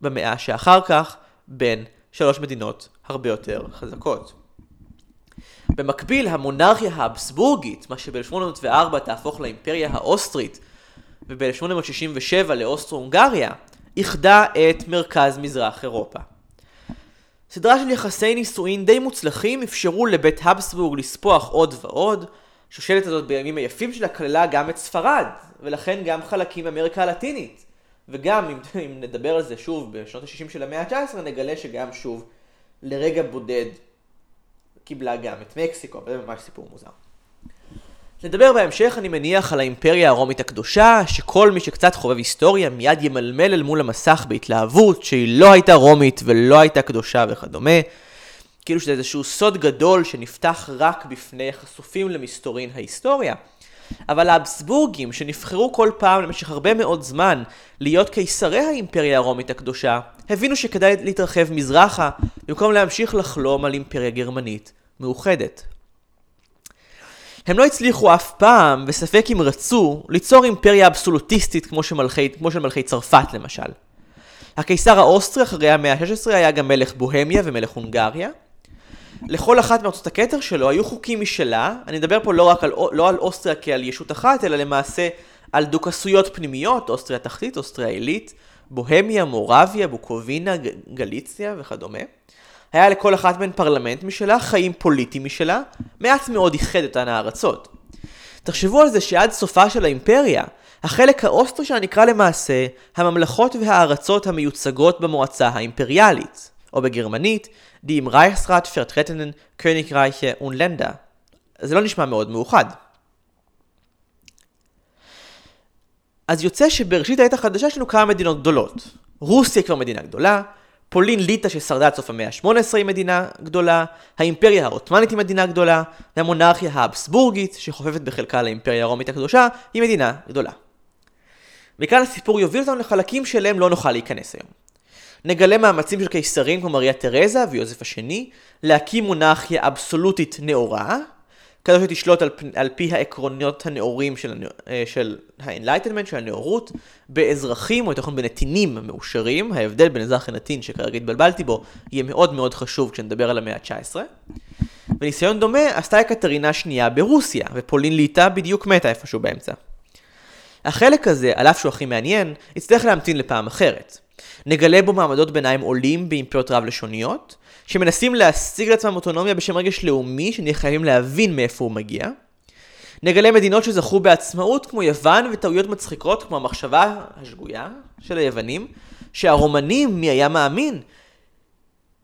במאה שאחר כך בין שלוש מדינות הרבה יותר חזקות. במקביל, המונרכיה האבסבורגית, מה שב-1804 תהפוך לאימפריה האוסטרית, וב-1867 לאוסטרו-הונגריה, איחדה את מרכז מזרח אירופה. סדרה של יחסי נישואין די מוצלחים אפשרו לבית הבסבורג לספוח עוד ועוד. השושלת הזאת בימים היפים שלה כללה גם את ספרד, ולכן גם חלקים מאמריקה הלטינית. וגם, אם, אם נדבר על זה שוב בשנות ה-60 של המאה ה-19, נגלה שגם שוב, לרגע בודד, קיבלה גם את מקסיקו, וזה ממש סיפור מוזר. נדבר בהמשך, אני מניח, על האימפריה הרומית הקדושה, שכל מי שקצת חובב היסטוריה מיד ימלמל אל מול המסך בהתלהבות, שהיא לא הייתה רומית ולא הייתה קדושה וכדומה. כאילו שזה איזשהו סוד גדול שנפתח רק בפני חשופים למסתורין ההיסטוריה. אבל האבסבורגים, שנבחרו כל פעם למשך הרבה מאוד זמן להיות קיסרי האימפריה הרומית הקדושה, הבינו שכדאי להתרחב מזרחה, במקום להמשיך לחלום על אימפריה גרמנית מאוחדת. הם לא הצליחו אף פעם, וספק אם רצו, ליצור אימפריה אבסולוטיסטית כמו, שמלכי, כמו של מלכי צרפת למשל. הקיסר האוסטרי אחרי המאה ה-16 היה גם מלך בוהמיה ומלך הונגריה. לכל אחת מארצות הכתר שלו היו חוקים משלה, אני מדבר פה לא רק על, לא על אוסטריה כעל ישות אחת, אלא למעשה על דוכסויות פנימיות, אוסטריה תחתית, אוסטריה עילית, בוהמיה, מורביה, בוקובינה, גליציה וכדומה. היה לכל אחת מהן פרלמנט משלה, חיים פוליטיים משלה, מעט מאוד איחד אותן הארצות. תחשבו על זה שעד סופה של האימפריה, החלק האוסטרי שלה נקרא למעשה הממלכות והארצות המיוצגות במועצה האימפריאלית, או בגרמנית, Die im Reichsrat vertretenen Königreiche und Länder. זה לא נשמע מאוד מאוחד. אז יוצא שבראשית העת החדשה יש לנו כמה מדינות גדולות. רוסיה כבר מדינה גדולה, פולין ליטא ששרדה עד סוף המאה ה-18 היא מדינה גדולה, האימפריה העות'מאנית היא מדינה גדולה, והמונרכיה האבסבורגית, שחופפת בחלקה לאימפריה הרומית הקדושה, היא מדינה גדולה. וכאן הסיפור יוביל אותנו לחלקים שאליהם לא נוכל להיכנס היום. נגלה מאמצים של קיסרים כמו מריה תרזה ויוזף השני להקים מונרכיה אבסולוטית נאורה, כזו שתשלוט על, על פי העקרונות הנאורים של, אה, של ה-Enlightenment, של הנאורות, באזרחים או יותר נכון בנתינים מאושרים. ההבדל בין אזרח לנתין שכרגע התבלבלתי בו יהיה מאוד מאוד חשוב כשנדבר על המאה ה-19. וניסיון דומה עשתה אקטרינה שנייה ברוסיה, ופולין ליטא בדיוק מתה איפשהו באמצע. החלק הזה, על אף שהוא הכי מעניין, יצטרך להמתין לפעם אחרת. נגלה בו מעמדות ביניים עולים באימפריות רב-לשוניות, שמנסים להשיג לעצמם אוטונומיה בשם רגש לאומי, שנהיה חייבים להבין מאיפה הוא מגיע. נגלה מדינות שזכו בעצמאות כמו יוון וטעויות מצחיקות כמו המחשבה השגויה של היוונים, שהרומנים, מי היה מאמין,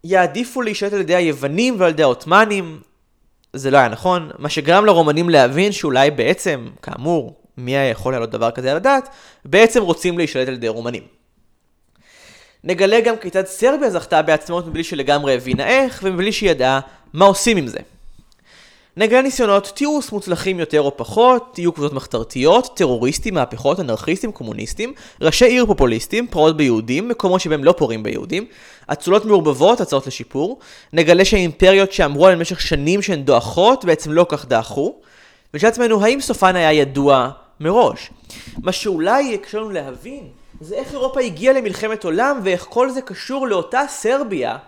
יעדיפו להישלט על ידי היוונים ועל ידי העות'מאנים. זה לא היה נכון, מה שגרם לרומנים להבין שאולי בעצם, כאמור, מי היה יכול לעלות דבר כזה על הדעת, בעצם רוצים להישלט על ידי רומנים. נגלה גם כיצד סרביה זכתה בעצמאות מבלי שלגמרי הבינה איך, ומבלי שידעה מה עושים עם זה. נגלה ניסיונות תיעוש מוצלחים יותר או פחות, תהיו קבוצות מחתרתיות, טרוריסטים, מהפכות, אנרכיסטים, קומוניסטים, ראשי עיר פופוליסטים, פרעות ביהודים, מקומות שבהם לא פורעים ביהודים, אצולות מעורבבות, הצעות לשיפור, נגלה שהאימפריות שאמרו עליהן במשך שנים שהן דועכות, בעצם לא כך דעכו, ונשאל עצמנו האם סופן היה ידוע מראש. מה שאולי יקשה לנו להבין זה איך אירופה הגיעה למלחמת עולם ואיך כל זה קשור לאותה סרביה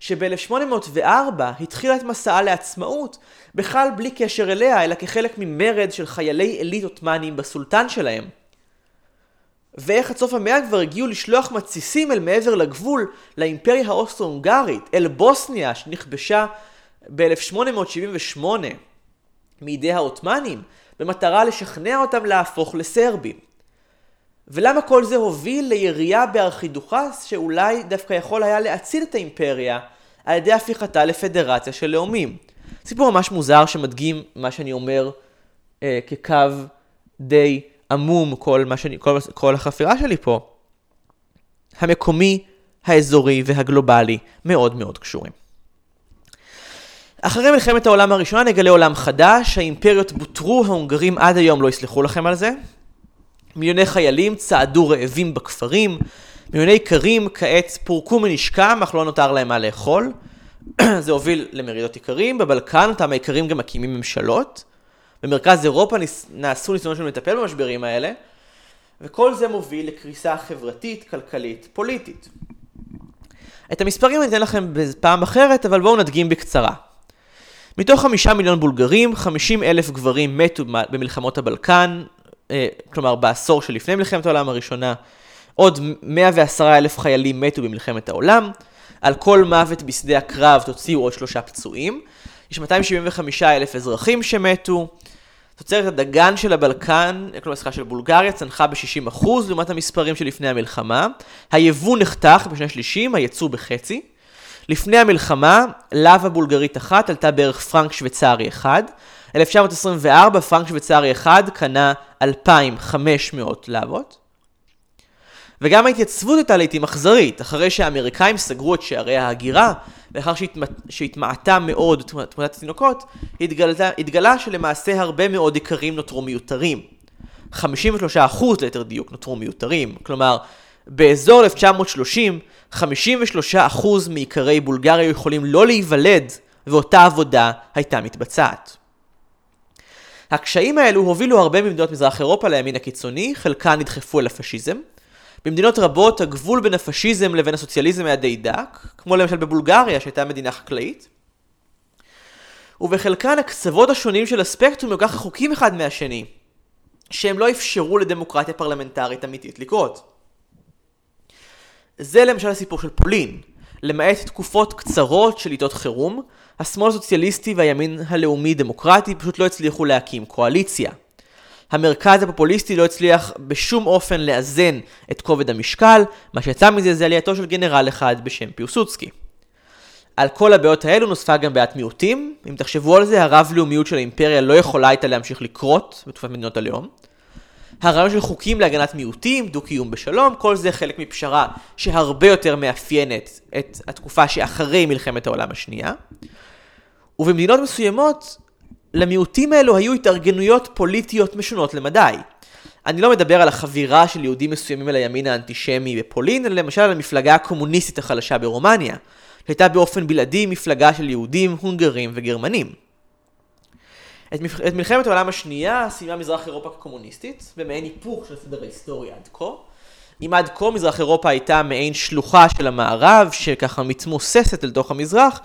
שב-1804 התחילה את מסעה לעצמאות בכלל בלי קשר אליה אלא כחלק ממרד של חיילי עילית עות'מאנים בסולטן שלהם. ואיך עד סוף המאה כבר הגיעו לשלוח מתסיסים אל מעבר לגבול לאימפריה האוסטרו-הונגרית, אל בוסניה שנכבשה ב-1878 מידי העות'מאנים במטרה לשכנע אותם להפוך לסרבים. ולמה כל זה הוביל לירייה בארכידוכס שאולי דווקא יכול היה להציל את האימפריה על ידי הפיכתה לפדרציה של לאומים. סיפור ממש מוזר שמדגים מה שאני אומר אה, כקו די עמום כל, שאני, כל, כל החפירה שלי פה. המקומי, האזורי והגלובלי מאוד מאוד קשורים. אחרי מלחמת העולם הראשונה נגלה עולם חדש, האימפריות בוטרו, ההונגרים עד היום לא יסלחו לכם על זה. מיליוני חיילים צעדו רעבים בכפרים, מיליוני איכרים כעת פורקו מנשקם, אך לא נותר להם מה לאכול. זה הוביל למרידות איכרים, בבלקן אותם האיכרים גם מקימים ממשלות. במרכז אירופה נעשו ניסיונות שלנו לטפל במשברים האלה, וכל זה מוביל לקריסה חברתית, כלכלית, פוליטית. את המספרים אני אתן לכם בפעם אחרת, אבל בואו נדגים בקצרה. מתוך חמישה מיליון בולגרים, חמישים אלף גברים מתו במלחמות הבלקן, כלומר בעשור שלפני מלחמת העולם הראשונה, עוד 110 אלף חיילים מתו במלחמת העולם, על כל מוות בשדה הקרב תוציאו עוד שלושה פצועים, יש 275 אלף אזרחים שמתו, תוצרת הדגן של הבלקן, כלומר סליחה של בולגריה, צנחה ב-60% לעומת המספרים שלפני המלחמה, היבוא נחתך בשני שלישים, הייצוא בחצי. לפני המלחמה, לאווה בולגרית אחת עלתה בערך פרנק שוויצרי אחד, 1924 פרנק שוויצרי אחד קנה 2,500 להבות. וגם ההתייצבות הייתה לעיתים אכזרית, אחרי שהאמריקאים סגרו את שערי ההגירה, לאחר שהתמעטה מאוד תמונת התינוקות, התגלה, התגלה שלמעשה הרבה מאוד איכרים נותרו מיותרים. 53% ליתר דיוק נותרו מיותרים, כלומר, באזור 1930, 53% מאיכרי בולגריה יכולים לא להיוולד, ואותה עבודה הייתה מתבצעת. הקשיים האלו הובילו הרבה ממדינות מזרח אירופה לימין הקיצוני, חלקן נדחפו אל הפשיזם. במדינות רבות הגבול בין הפשיזם לבין הסוציאליזם היה די דק, כמו למשל בבולגריה שהייתה מדינה חקלאית. ובחלקן הקצוות השונים של הספקטרום היו כך רחוקים אחד מהשני, שהם לא אפשרו לדמוקרטיה פרלמנטרית אמיתית לקרות. זה למשל הסיפור של פולין. למעט תקופות קצרות של עיתות חירום, השמאל הסוציאליסטי והימין הלאומי דמוקרטי פשוט לא הצליחו להקים קואליציה. המרכז הפופוליסטי לא הצליח בשום אופן לאזן את כובד המשקל, מה שיצא מזה זה עלייתו של גנרל אחד בשם פיוסוצקי. על כל הבעיות האלו נוספה גם בעיית מיעוטים. אם תחשבו על זה, הרב-לאומיות של האימפריה לא יכולה הייתה להמשיך לקרות בתקופת מדינות הלאום. הרעיון של חוקים להגנת מיעוטים, דו-קיום בשלום, כל זה חלק מפשרה שהרבה יותר מאפיינת את התקופה שאחרי מלחמת העולם השנייה. ובמדינות מסוימות, למיעוטים האלו היו התארגנויות פוליטיות משונות למדי. אני לא מדבר על החבירה של יהודים מסוימים אל הימין האנטישמי בפולין, אלא למשל על המפלגה הקומוניסטית החלשה ברומניה, שהייתה באופן בלעדי מפלגה של יהודים, הונגרים וגרמנים. את, מח... את מלחמת העולם השנייה סיימה מזרח אירופה כקומוניסטית, במעין היפוך של הסדר ההיסטורי עד כה. אם עד כה מזרח אירופה הייתה מעין שלוחה של המערב, שככה מתמוססת אל תוך המזרח,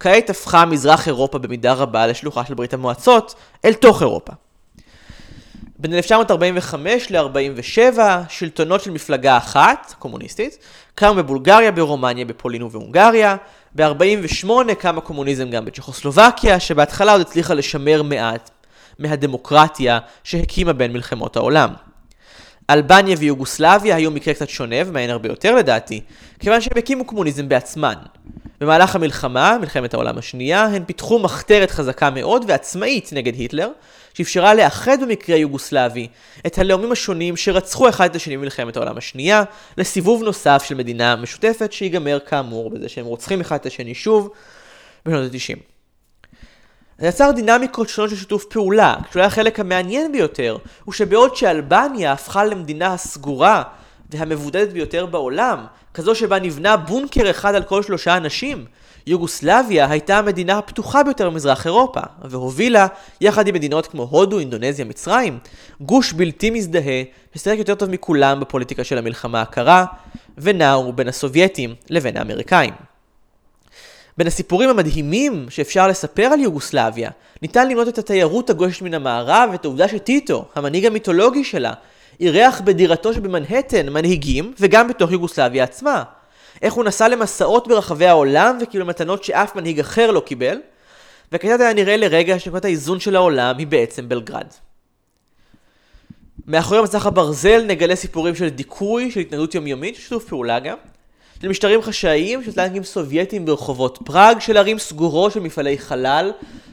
כעת הפכה מזרח אירופה במידה רבה לשלוחה של ברית המועצות אל תוך אירופה. בין 1945 ל-47, שלטונות של מפלגה אחת, קומוניסטית, קמו בבולגריה, ברומניה, בפולין ובהונגריה. ב-48 קם הקומוניזם גם בצ'כוסלובקיה, שבהתחלה עוד הצליחה לשמר מעט מהדמוקרטיה שהקימה בין מלחמות העולם. אלבניה ויוגוסלביה היו מקרה קצת שונה, ומעניין הרבה יותר לדעתי, כיוון שהם הקימו קומוניזם בעצמן. במהלך המלחמה, מלחמת העולם השנייה, הן פיתחו מחתרת חזקה מאוד ועצמאית נגד היטלר, שאפשרה לאחד במקרה יוגוסלבי את הלאומים השונים שרצחו אחד את השני במלחמת העולם השנייה, לסיבוב נוסף של מדינה משותפת שיגמר כאמור בזה שהם רוצחים אחד את השני שוב בשנות ה-90. זה יצר דינמיקות שונות של שיתוף פעולה, כשאולי החלק המעניין ביותר הוא שבעוד שאלבניה הפכה למדינה הסגורה והמבודדת ביותר בעולם, כזו שבה נבנה בונקר אחד על כל שלושה אנשים, יוגוסלביה הייתה המדינה הפתוחה ביותר במזרח אירופה, והובילה, יחד עם מדינות כמו הודו, אינדונזיה, מצרים, גוש בלתי מזדהה, ששיחק יותר טוב מכולם בפוליטיקה של המלחמה הקרה, ונעו בין הסובייטים לבין האמריקאים. בין הסיפורים המדהימים שאפשר לספר על יוגוסלביה, ניתן למנות את התיירות הגושת מן המערב ואת העובדה שטיטו, המנהיג המיתולוגי שלה, אירח בדירתו שבמנהטן מנהיגים וגם בתוך יוגוסלביה עצמה. איך הוא נסע למסעות ברחבי העולם וקיבל מתנות שאף מנהיג אחר לא קיבל, וכיצד היה נראה לרגע שנקודת האיזון של העולם היא בעצם בלגרד. מאחורי מצח הברזל נגלה סיפורים של דיכוי, של התנגדות יומיומית, שיתוף פעולה גם, של משטרים חשאיים, של טנקים סובייטיים ברחובות פראג, של ערים סגורות של מפעלי חלל,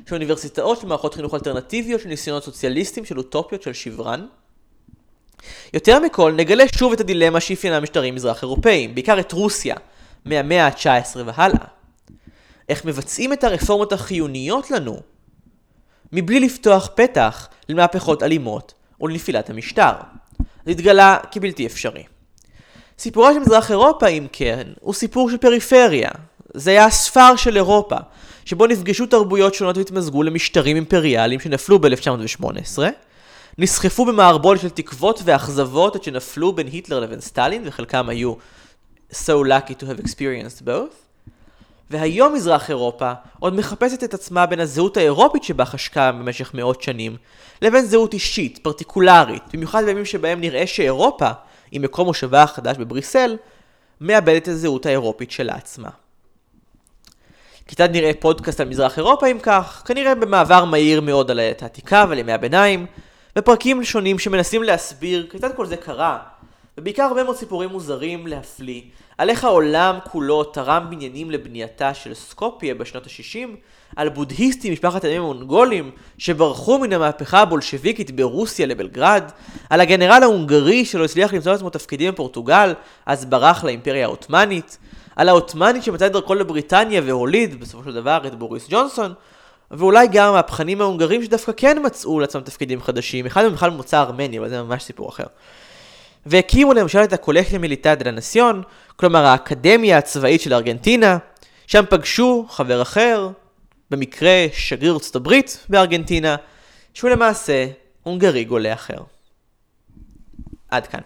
של אוניברסיטאות, של מערכות חינוך אלטרנטיביות, של ניסיונות סוציאליסטיים, של אוטופיות, של שברן. יותר מכל, נגלה שוב את הדילמה שאפיינה משטרים מזרח אירופאים, בעיקר את רוסיה, מהמאה ה-19 והלאה. איך מבצעים את הרפורמות החיוניות לנו, מבלי לפתוח פתח למהפכות אלימות ולנפילת המשטר. זה התגלה כבלתי אפשרי. סיפורה של מזרח אירופה, אם כן, הוא סיפור של פריפריה. זה היה הספר של אירופה, שבו נפגשו תרבויות שונות והתמזגו למשטרים אימפריאליים שנפלו ב-1918, נסחפו במערבולת של תקוות ואכזבות עד שנפלו בין היטלר לבין סטלין, וחלקם היו so lucky to have experienced both. והיום מזרח אירופה עוד מחפשת את עצמה בין הזהות האירופית שבה חשקה במשך מאות שנים, לבין זהות אישית, פרטיקולרית, במיוחד בימים שבהם נראה שאירופה, עם מקום מושבה החדש בבריסל, מאבדת את הזהות האירופית שלה עצמה. כיצד נראה פודקאסט על מזרח אירופה אם כך? כנראה במעבר מהיר מאוד על העת העתיקה ועל ימי הביניים, בפרקים שונים שמנסים להסביר כיצד כל זה קרה, ובעיקר הרבה מאוד סיפורים מוזרים להפליא, על איך העולם כולו תרם בניינים לבנייתה של סקופיה בשנות ה-60, על בודהיסטים משפחת הימים המונגולים שברחו מן המהפכה הבולשביקית ברוסיה לבלגרד, על הגנרל ההונגרי שלא הצליח למצוא לעצמו תפקידים בפורטוגל, אז ברח לאימפריה העות'מאנית, על העות'מאנית שמצא את דרכו לבריטניה והוליד בסופו של דבר את בוריס ג'ונסון, ואולי גם המהפכנים ההונגרים שדווקא כן מצאו לעצמם תפקידים חדשים, אחד מהם בכלל ממוצא ארמני, אבל זה ממש סיפור אחר. והקימו למשל את הקולקטיה מיליטה דה לנסיון, כלומר האקדמיה הצבאית של ארגנטינה, שם פגשו חבר אחר, במקרה שגריר ארצות הברית בארגנטינה, שהוא למעשה הונגרי גולה אחר. עד כאן.